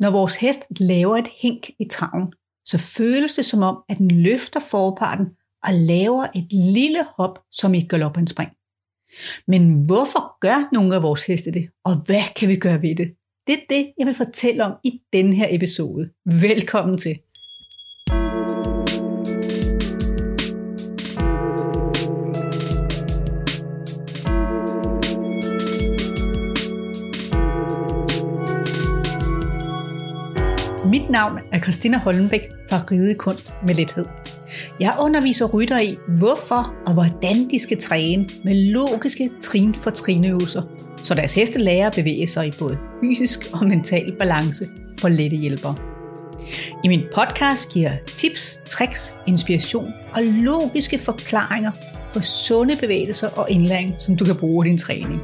Når vores hest laver et hink i traven, så føles det som om, at den løfter forparten og laver et lille hop, som i galoppenspring. Men hvorfor gør nogle af vores heste det, og hvad kan vi gøre ved det? Det er det, jeg vil fortælle om i denne her episode. Velkommen til. Mit navn er Christina Holmbæk fra Ridekunst med Lethed. Jeg underviser rytter i, hvorfor og hvordan de skal træne med logiske trin for trinøvelser, så deres heste lærer at bevæge sig i både fysisk og mental balance for lette hjælpere. I min podcast giver tips, tricks, inspiration og logiske forklaringer på sunde bevægelser og indlæring, som du kan bruge i din træning.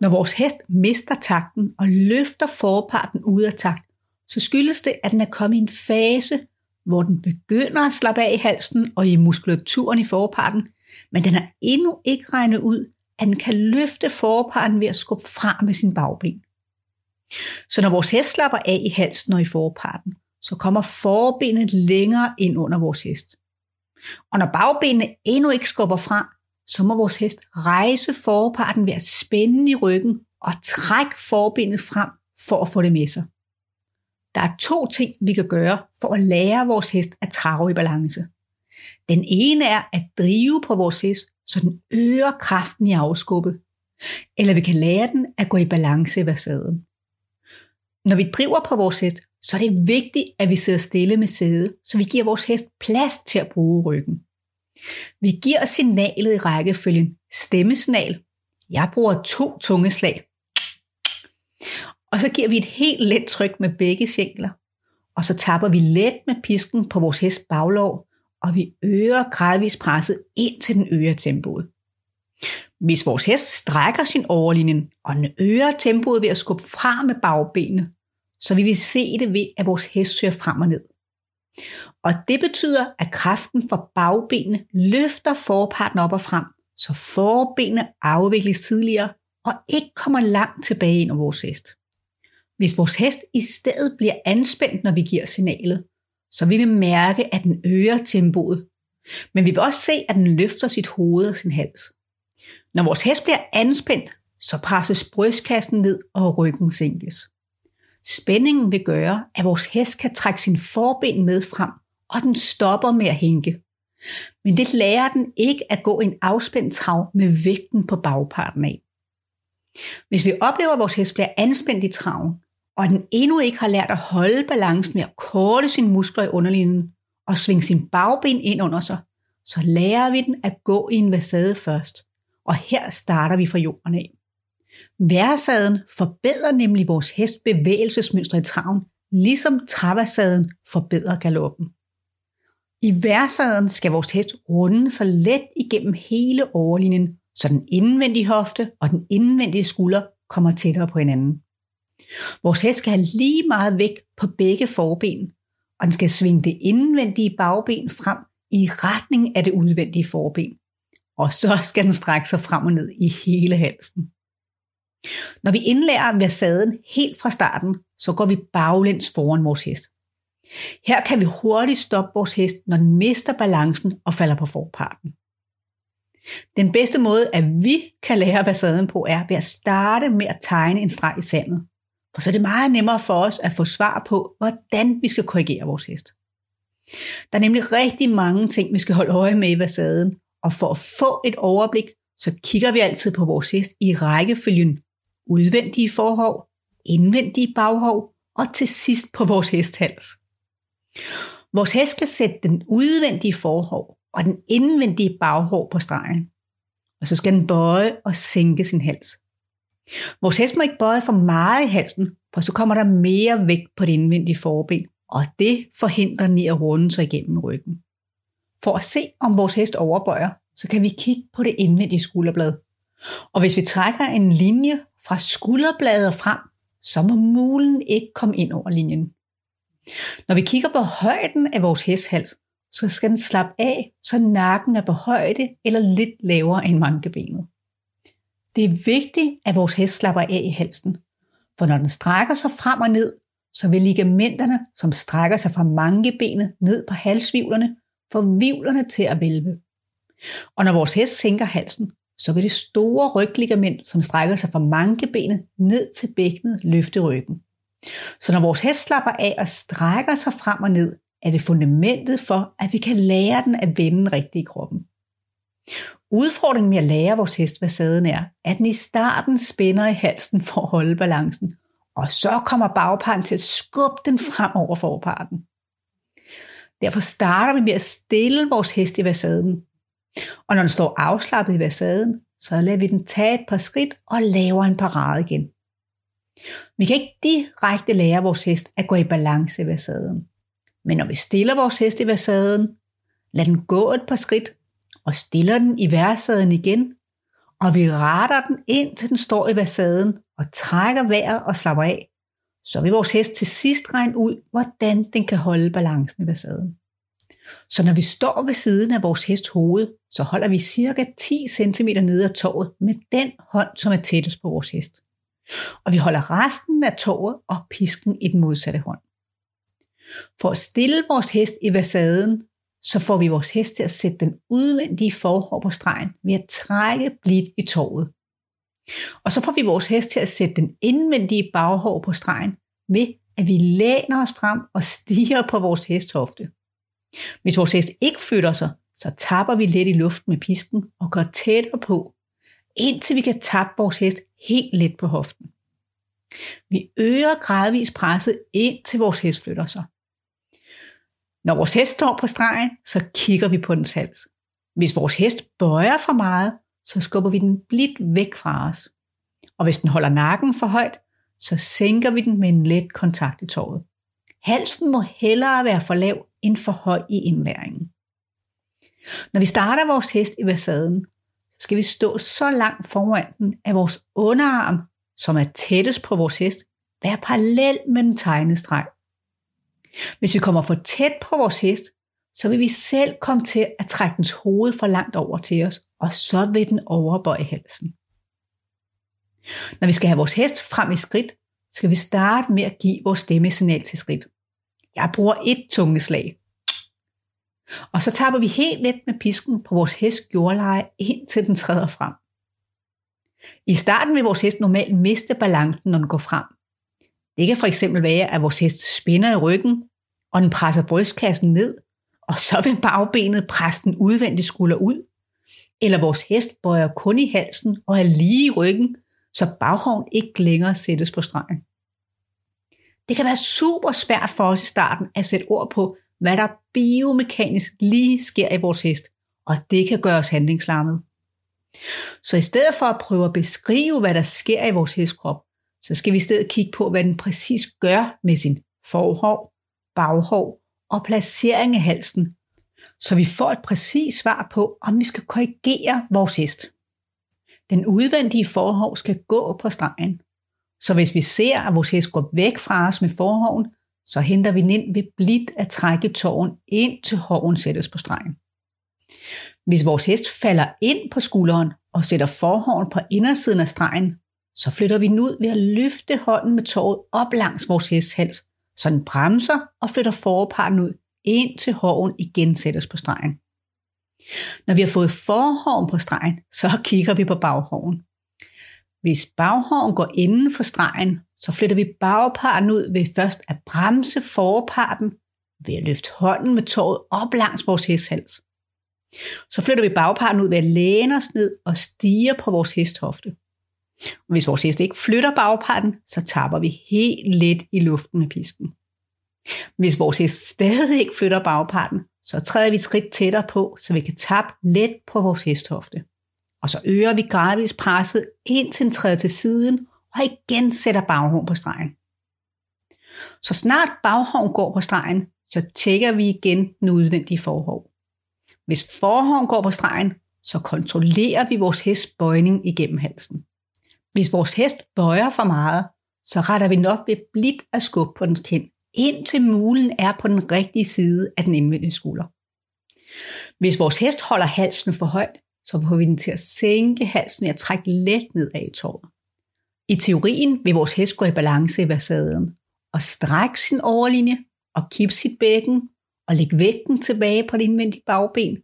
Når vores hest mister takten og løfter forparten ud af takt, så skyldes det, at den er kommet i en fase, hvor den begynder at slappe af i halsen og i muskulaturen i forparten, men den har endnu ikke regnet ud, at den kan løfte forparten ved at skubbe fra med sin bagben. Så når vores hest slapper af i halsen og i forparten, så kommer forbenet længere ind under vores hest. Og når bagbenene endnu ikke skubber fra, så må vores hest rejse forparten ved at spænde i ryggen og trække forbenet frem for at få det med sig. Der er to ting, vi kan gøre for at lære vores hest at trave i balance. Den ene er at drive på vores hest, så den øger kraften i afskubbet. Eller vi kan lære den at gå i balance ved sæden. Når vi driver på vores hest, så er det vigtigt, at vi sidder stille med sædet, så vi giver vores hest plads til at bruge ryggen. Vi giver signalet i rækkefølgen stemmesignal. Jeg bruger to tungeslag. Og så giver vi et helt let tryk med begge sjængler. Og så tapper vi let med pisken på vores hest baglov, og vi øger gradvist presset ind til den øger tempoet. Hvis vores hest strækker sin overlinjen, og den øger tempoet ved at skubbe fra med bagbenene, så vil vi se det ved, at vores hest søger frem og ned. Og det betyder, at kraften fra bagbenene løfter forparten op og frem, så forbenene afvikles tidligere og ikke kommer langt tilbage ind over vores hest. Hvis vores hest i stedet bliver anspændt, når vi giver signalet, så vil vi mærke, at den øger tempoet. Men vi vil også se, at den løfter sit hoved og sin hals. Når vores hest bliver anspændt, så presses brystkassen ned og ryggen sænkes. Spændingen vil gøre, at vores hest kan trække sin forben med frem, og den stopper med at hænke. Men det lærer den ikke at gå en afspændt trav med vægten på bagparten af. Hvis vi oplever, at vores hest bliver anspændt i traven, og den endnu ikke har lært at holde balancen med at korte sine muskler i underlinjen og svinge sin bagben ind under sig, så lærer vi den at gå i en vasade først. Og her starter vi fra jorden af. Værsaden forbedrer nemlig vores hest bevægelsesmønstre i traven, ligesom travasaden forbedrer galoppen. I værsaden skal vores hest runde sig let igennem hele overlinjen, så den indvendige hofte og den indvendige skulder kommer tættere på hinanden. Vores hest skal have lige meget vægt på begge forben, og den skal svinge det indvendige bagben frem i retning af det udvendige forben. Og så skal den strække sig frem og ned i hele halsen. Når vi indlærer versaden helt fra starten, så går vi baglæns foran vores hest. Her kan vi hurtigt stoppe vores hest, når den mister balancen og falder på forparten. Den bedste måde, at vi kan lære versaden på, er ved at starte med at tegne en streg i sandet. For så er det meget nemmere for os at få svar på, hvordan vi skal korrigere vores hest. Der er nemlig rigtig mange ting, vi skal holde øje med i versaden, og for at få et overblik, så kigger vi altid på vores hest i rækkefølgen udvendige forhov, indvendige baghov og til sidst på vores hesthals. Vores hest skal sætte den udvendige forhov og den indvendige baghov på stregen, og så skal den bøje og sænke sin hals. Vores hest må ikke bøje for meget i halsen, for så kommer der mere vægt på det indvendige forben, og det forhindrer ni i at runde sig igennem ryggen. For at se, om vores hest overbøjer, så kan vi kigge på det indvendige skulderblad. Og hvis vi trækker en linje fra skulderbladet frem, så må mulen ikke komme ind over linjen. Når vi kigger på højden af vores hesthals, så skal den slappe af, så nakken er på højde eller lidt lavere end mankebenet. Det er vigtigt, at vores hest slapper af i halsen, for når den strækker sig frem og ned, så vil ligamenterne, som strækker sig fra mankebenet ned på halsvivlerne, få vivlerne til at vælve. Og når vores hest sænker halsen, så vil det store rygligament, som strækker sig fra mankebenet ned til bækkenet, løfte ryggen. Så når vores hest slapper af og strækker sig frem og ned, er det fundamentet for, at vi kan lære den at vende rigtigt i kroppen. Udfordringen med at lære vores hest, hvad sæden er, at den i starten spænder i halsen for at holde balancen, og så kommer bagparten til at skubbe den frem over forparten. Derfor starter vi med at stille vores hest i vasaden. Og når den står afslappet i vasaden, så lader vi den tage et par skridt og laver en parade igen. Vi kan ikke direkte lære vores hest at gå i balance i vasaden. Men når vi stiller vores hest i vasaden, lader den gå et par skridt og stiller den i værsaden igen, og vi retter den ind til den står i værsaden, og trækker vejret og slapper af, så vil vores hest til sidst regne ud, hvordan den kan holde balancen i versaden. Så når vi står ved siden af vores hest hoved, så holder vi cirka 10 cm nede af tåret med den hånd, som er tættest på vores hest. Og vi holder resten af tåret og pisken i den modsatte hånd. For at stille vores hest i versaden, så får vi vores hest til at sætte den udvendige forhår på stregen ved at trække blidt i tåret. Og så får vi vores hest til at sætte den indvendige baghår på stregen ved, at vi læner os frem og stiger på vores hesthofte. Hvis vores hest ikke flytter sig, så tapper vi lidt i luften med pisken og går tættere på, indtil vi kan tappe vores hest helt let på hoften. Vi øger gradvist presset indtil vores hest flytter sig. Når vores hest står på stregen, så kigger vi på dens hals. Hvis vores hest bøjer for meget, så skubber vi den blidt væk fra os. Og hvis den holder nakken for højt, så sænker vi den med en let kontakt i tåret. Halsen må hellere være for lav end for høj i indlæringen. Når vi starter vores hest i versaden, skal vi stå så langt foran den, at vores underarm, som er tættest på vores hest, være parallel med den tegnede streg. Hvis vi kommer for tæt på vores hest, så vil vi selv komme til at trække dens hoved for langt over til os, og så vil den overbøje halsen. Når vi skal have vores hest frem i skridt, skal vi starte med at give vores stemmesignal til skridt. Jeg bruger et tungeslag. Og så tapper vi helt let med pisken på vores hest jordleje, indtil den træder frem. I starten vil vores hest normalt miste balancen, når den går frem. Det kan for eksempel være, at vores hest spænder i ryggen, og den presser brystkassen ned, og så vil bagbenet presse den udvendige skulder ud. Eller vores hest bøjer kun i halsen og er lige i ryggen, så baghoven ikke længere sættes på stregen. Det kan være super svært for os i starten at sætte ord på, hvad der biomekanisk lige sker i vores hest, og det kan gøre os handlingslammet. Så i stedet for at prøve at beskrive, hvad der sker i vores hestkrop, så skal vi i stedet kigge på, hvad den præcis gør med sin forhår, baghår og placering af halsen, så vi får et præcist svar på, om vi skal korrigere vores hest. Den udvendige forhår skal gå på stregen. Så hvis vi ser, at vores hest går væk fra os med forhoven, så henter vi den ind ved blidt at trække tåren ind til håren sættes på stregen. Hvis vores hest falder ind på skulderen og sætter forhåren på indersiden af stregen, så flytter vi den ud ved at løfte hånden med tåret op langs vores hests hals, så den bremser og flytter forparten ud, ind til igen sættes på stregen. Når vi har fået forhåren på stregen, så kigger vi på baghåren. Hvis baghåren går inden for stregen, så flytter vi bagparten ud ved først at bremse forparten ved at løfte hånden med tåret op langs vores hesthals. Så flytter vi bagparten ud ved at læne os ned og stige på vores hesthofte. Hvis vores hest ikke flytter bagparten, så taber vi helt let i luften med pisken. Hvis vores hest stadig ikke flytter bagparten, så træder vi et skridt tættere på, så vi kan tabe let på vores hesthofte. Og så øger vi gradvist presset indtil den træder til siden, og igen sætter baghorn på stregen. Så snart baghorn går på stregen, så tjekker vi igen den udvendige forhov. Hvis forhånd går på stregen, så kontrollerer vi vores hest bøjning igennem halsen. Hvis vores hest bøjer for meget, så retter vi nok ved blidt at skubbe på dens kind, indtil mulen er på den rigtige side af den indvendige skulder. Hvis vores hest holder halsen for højt, så får vi den til at sænke halsen ved at trække let nedad i tåret. I teorien vil vores hest gå i balance i versaden, og strække sin overlinje og kippe sit bækken og lægge vægten tilbage på det indvendige bagben.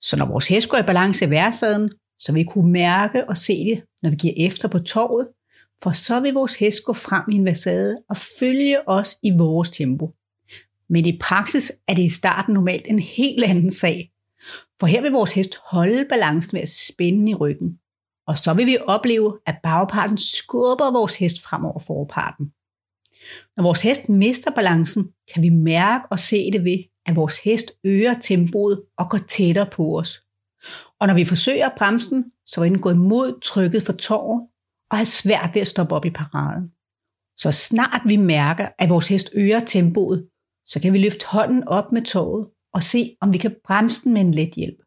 Så når vores hest går i balance i versaden, så vi kunne mærke og se det, når vi giver efter på torvet, for så vil vores hest gå frem i en vasade og følge os i vores tempo. Men i praksis er det i starten normalt en helt anden sag, for her vil vores hest holde balancen ved at spænde i ryggen. Og så vil vi opleve, at bagparten skubber vores hest frem over forparten. Når vores hest mister balancen, kan vi mærke og se det ved, at vores hest øger tempoet og går tættere på os. Og når vi forsøger at bremse den, så vil den gå imod trykket for tåret og have svært ved at stoppe op i paraden. Så snart vi mærker, at vores hest øger tempoet, så kan vi løfte hånden op med toget og se, om vi kan bremse den med en let hjælp.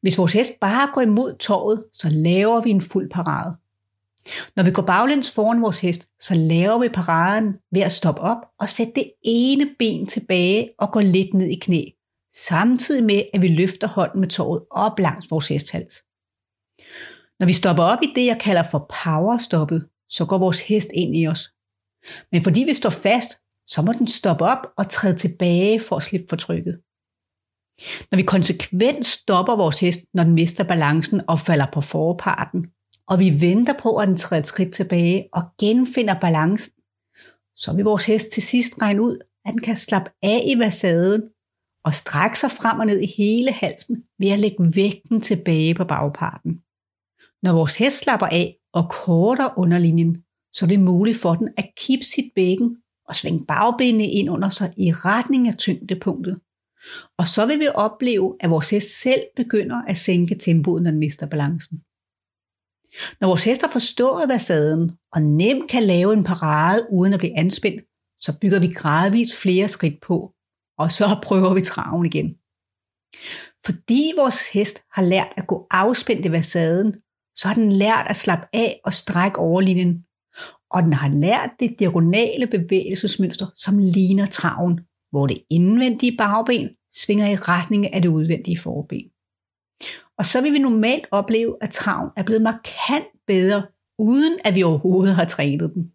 Hvis vores hest bare går imod toget, så laver vi en fuld parade. Når vi går baglæns foran vores hest, så laver vi paraden ved at stoppe op og sætte det ene ben tilbage og gå lidt ned i knæ, samtidig med at vi løfter hånden med tåret op langs vores hesthals. Når vi stopper op i det, jeg kalder for powerstoppet, så går vores hest ind i os. Men fordi vi står fast, så må den stoppe op og træde tilbage for at slippe for trykket. Når vi konsekvent stopper vores hest, når den mister balancen og falder på forparten, og vi venter på, at den træder et skridt tilbage og genfinder balancen, så vil vores hest til sidst regne ud, at den kan slappe af i versaden og strække sig frem og ned i hele halsen ved at lægge vægten tilbage på bagparten. Når vores hest slapper af og korter underlinjen, så er det muligt for den at kippe sit bækken og svinge bagbenene ind under sig i retning af tyngdepunktet. Og så vil vi opleve, at vores hest selv begynder at sænke tempoet, når den mister balancen. Når vores hest har forstået versaden og nemt kan lave en parade uden at blive anspændt, så bygger vi gradvist flere skridt på, og så prøver vi traven igen. Fordi vores hest har lært at gå afspændt i versaden, så har den lært at slappe af og strække overlinjen, og den har lært det diagonale bevægelsesmønster, som ligner traven, hvor det indvendige bagben svinger i retning af det udvendige forben. Og så vil vi normalt opleve, at traven er blevet markant bedre, uden at vi overhovedet har trænet den.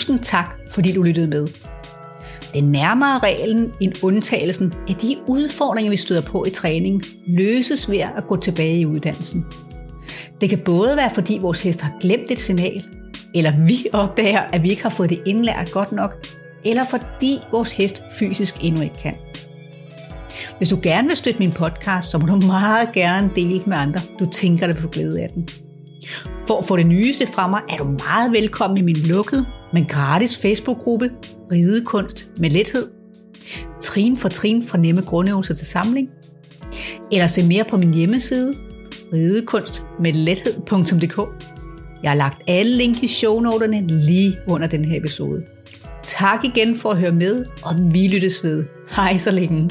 Tusind tak, fordi du lyttede med. Den nærmere reglen end undtagelsen af de udfordringer, vi støder på i træning, løses ved at gå tilbage i uddannelsen. Det kan både være, fordi vores hest har glemt et signal, eller vi opdager, at vi ikke har fået det indlært godt nok, eller fordi vores hest fysisk endnu ikke kan. Hvis du gerne vil støtte min podcast, så må du meget gerne dele med andre, du tænker, at du får glæde af den. For at få det nyeste fra mig, er du meget velkommen i min lukkede, men gratis Facebook-gruppe Ridekunst med lethed. Trin for trin fra nemme grundøvelser til samling. Eller se mere på min hjemmeside ridekunstmedlethed.dk. Jeg har lagt alle link i shownoterne lige under den her episode. Tak igen for at høre med, og vi lyttes ved. Hej så længe.